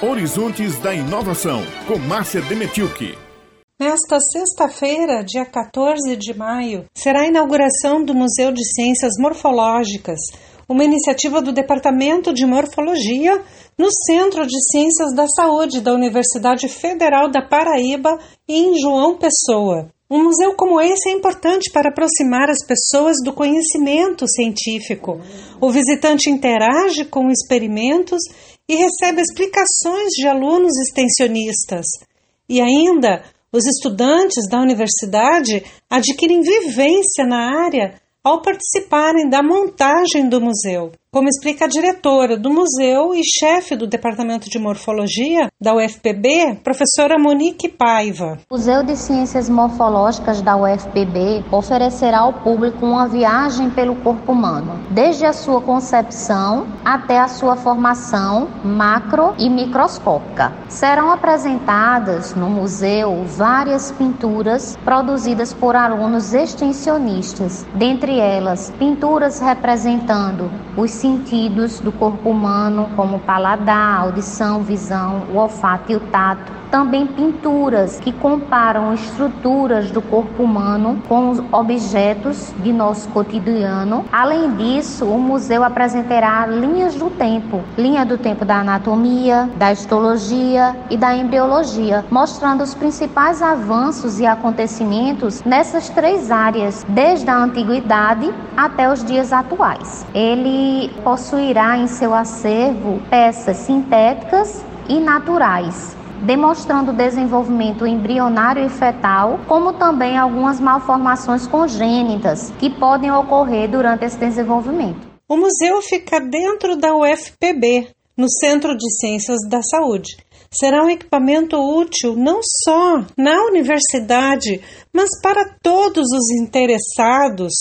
Horizontes da Inovação, com Márcia Demetilke. Nesta sexta-feira, dia 14 de maio, será a inauguração do Museu de Ciências Morfológicas, uma iniciativa do Departamento de Morfologia no Centro de Ciências da Saúde da Universidade Federal da Paraíba, em João Pessoa. Um museu como esse é importante para aproximar as pessoas do conhecimento científico. O visitante interage com experimentos e recebe explicações de alunos extensionistas. E ainda, os estudantes da universidade adquirem vivência na área ao participarem da montagem do museu como explica a diretora do museu e chefe do Departamento de Morfologia da UFPB, professora Monique Paiva. O Museu de Ciências Morfológicas da UFPB oferecerá ao público uma viagem pelo corpo humano, desde a sua concepção até a sua formação macro e microscópica. Serão apresentadas no museu várias pinturas produzidas por alunos extensionistas, dentre elas pinturas representando os sentidos do corpo humano, como paladar, audição, visão, o olfato e o tato, também pinturas que comparam estruturas do corpo humano com os objetos de nosso cotidiano. Além disso, o museu apresentará linhas do tempo, linha do tempo da anatomia, da histologia e da embriologia, mostrando os principais avanços e acontecimentos nessas três áreas, desde a antiguidade até os dias atuais. Ele possuirá em seu acervo peças sintéticas e naturais, demonstrando desenvolvimento embrionário e fetal, como também algumas malformações congênitas que podem ocorrer durante esse desenvolvimento. O museu fica dentro da UFPB, no Centro de Ciências da Saúde. Será um equipamento útil não só na universidade, mas para todos os interessados,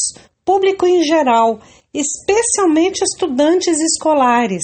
público em geral, especialmente estudantes escolares,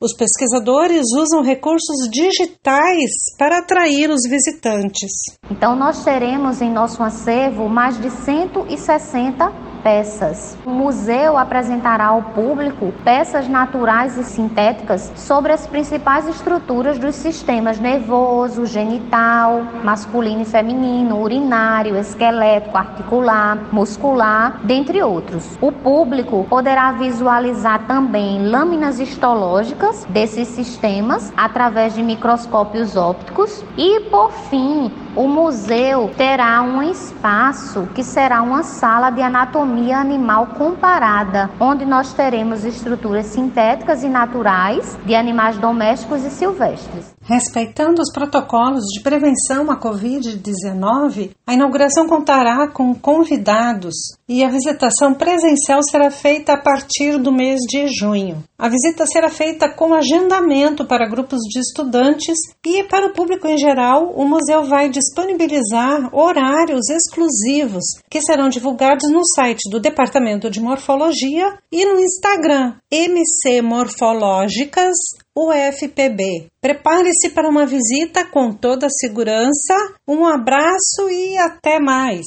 os pesquisadores usam recursos digitais para atrair os visitantes. Então, nós teremos em nosso acervo mais de 160 peças. O museu apresentará ao público peças naturais e sintéticas sobre as principais estruturas dos sistemas nervoso, genital, masculino e feminino, urinário, esquelético, articular, muscular, dentre outros. O público poderá visualizar também lâminas histológicas desses sistemas através de microscópios ópticos e, por fim, o museu terá um espaço que será uma sala de anatomia animal comparada, onde nós teremos estruturas sintéticas e naturais de animais domésticos e silvestres. Respeitando os protocolos de prevenção à Covid-19, a inauguração contará com convidados e a visitação presencial será feita a partir do mês de junho. A visita será feita com agendamento para grupos de estudantes e para o público em geral, o museu vai disponibilizar horários exclusivos que serão divulgados no site do Departamento de Morfologia e no Instagram MC Morfológicas UFPB. Prepare-se para uma visita com toda a segurança. Um abraço e até mais!